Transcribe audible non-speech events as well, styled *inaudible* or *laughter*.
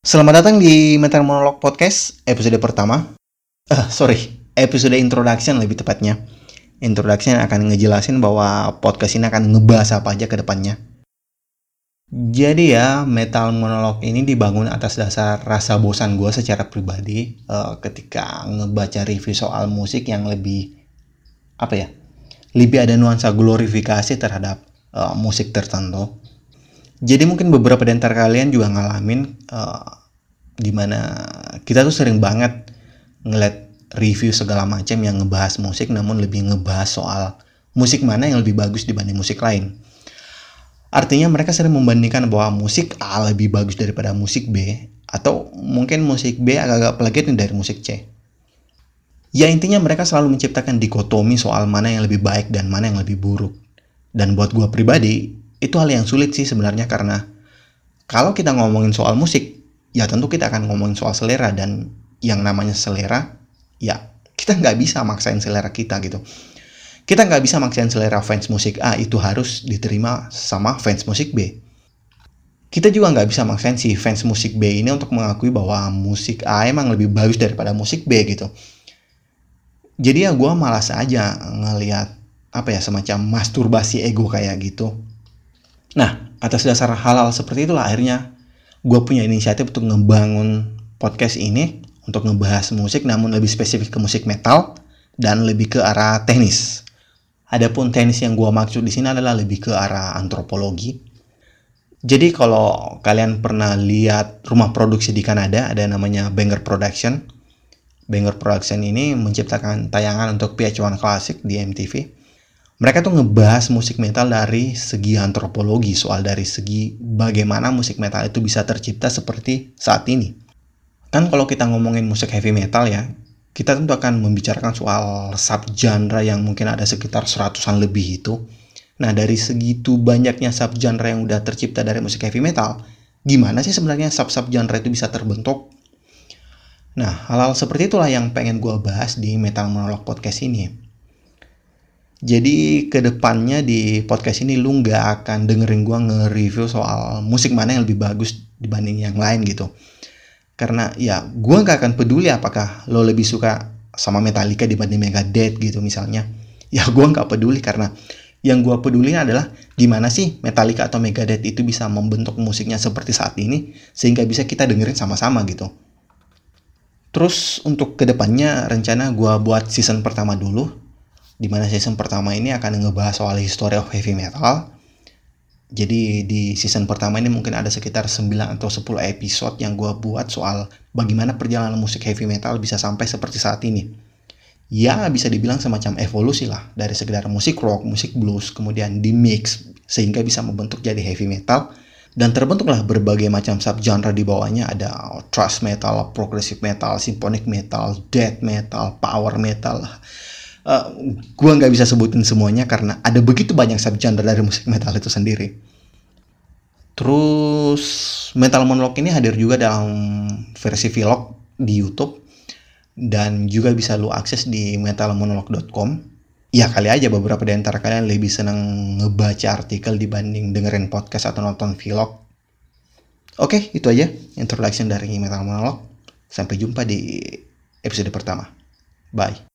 Selamat datang di Metal Monolog Podcast episode pertama. Uh, sorry, episode introduction lebih tepatnya. Introduction akan ngejelasin bahwa podcast ini akan ngebahas apa aja ke depannya. Jadi ya, Metal Monolog ini dibangun atas dasar rasa bosan gue secara pribadi uh, ketika ngebaca review soal musik yang lebih apa ya, lebih ada nuansa glorifikasi terhadap uh, musik tertentu jadi mungkin beberapa di antara kalian juga ngalamin uh, di mana kita tuh sering banget ngeliat review segala macam yang ngebahas musik namun lebih ngebahas soal musik mana yang lebih bagus dibanding musik lain. Artinya mereka sering membandingkan bahwa musik A lebih bagus daripada musik B atau mungkin musik B agak-agak plagiat dari musik C. Ya intinya mereka selalu menciptakan dikotomi soal mana yang lebih baik dan mana yang lebih buruk. Dan buat gue pribadi, itu hal yang sulit sih sebenarnya karena kalau kita ngomongin soal musik, ya tentu kita akan ngomongin soal selera dan yang namanya selera, ya kita nggak bisa maksain selera kita gitu. Kita nggak bisa maksain selera fans musik A itu harus diterima sama fans musik B. Kita juga nggak bisa maksain si fans musik B ini untuk mengakui bahwa musik A emang lebih bagus daripada musik B gitu. Jadi ya gue malas aja ngeliat apa ya semacam masturbasi ego kayak gitu Nah, atas dasar hal-hal seperti itulah akhirnya gue punya inisiatif untuk ngebangun podcast ini untuk ngebahas musik namun lebih spesifik ke musik metal dan lebih ke arah teknis. Adapun teknis yang gue maksud di sini adalah lebih ke arah antropologi. Jadi kalau kalian pernah lihat rumah produksi di Kanada ada namanya Banger Production. Banger Production ini menciptakan tayangan untuk PH1 Classic di MTV mereka tuh ngebahas musik metal dari segi antropologi, soal dari segi bagaimana musik metal itu bisa tercipta seperti saat ini. Kan kalau kita ngomongin musik heavy metal ya, kita tentu akan membicarakan soal subgenre yang mungkin ada sekitar seratusan lebih itu. Nah, dari segitu banyaknya subgenre yang udah tercipta dari musik heavy metal, gimana sih sebenarnya sub-subgenre itu bisa terbentuk? Nah, hal-hal seperti itulah yang pengen gue bahas di Metal Monolog Podcast ini. Jadi ke depannya di podcast ini lu nggak akan dengerin gue nge-review soal musik mana yang lebih bagus dibanding yang lain gitu. Karena ya gue nggak akan peduli apakah lo lebih suka sama Metallica dibanding Megadeth gitu misalnya. *laughs* Ya gue nggak peduli karena yang gue peduli adalah gimana sih Metallica atau Megadeth itu bisa membentuk musiknya seperti saat ini sehingga bisa kita dengerin sama-sama gitu. Terus untuk ke depannya rencana gue buat season pertama dulu di mana season pertama ini akan ngebahas soal history of heavy metal. Jadi di season pertama ini mungkin ada sekitar 9 atau 10 episode yang gue buat soal bagaimana perjalanan musik heavy metal bisa sampai seperti saat ini. Ya bisa dibilang semacam evolusi lah dari sekedar musik rock, musik blues, kemudian di mix sehingga bisa membentuk jadi heavy metal dan terbentuklah berbagai macam subgenre di bawahnya ada thrash metal, progressive metal, symphonic metal, death metal, power metal, uh, eh, gue nggak bisa sebutin semuanya karena ada begitu banyak subgenre dari musik metal itu sendiri. Terus Metal Monolog ini hadir juga dalam versi vlog di YouTube dan juga bisa lu akses di metalmonolog.com. Ya kali aja beberapa di antara kalian lebih senang ngebaca artikel dibanding dengerin podcast atau nonton vlog. Oke, itu aja introduction dari Metal Monolog. Sampai jumpa di episode pertama. Bye.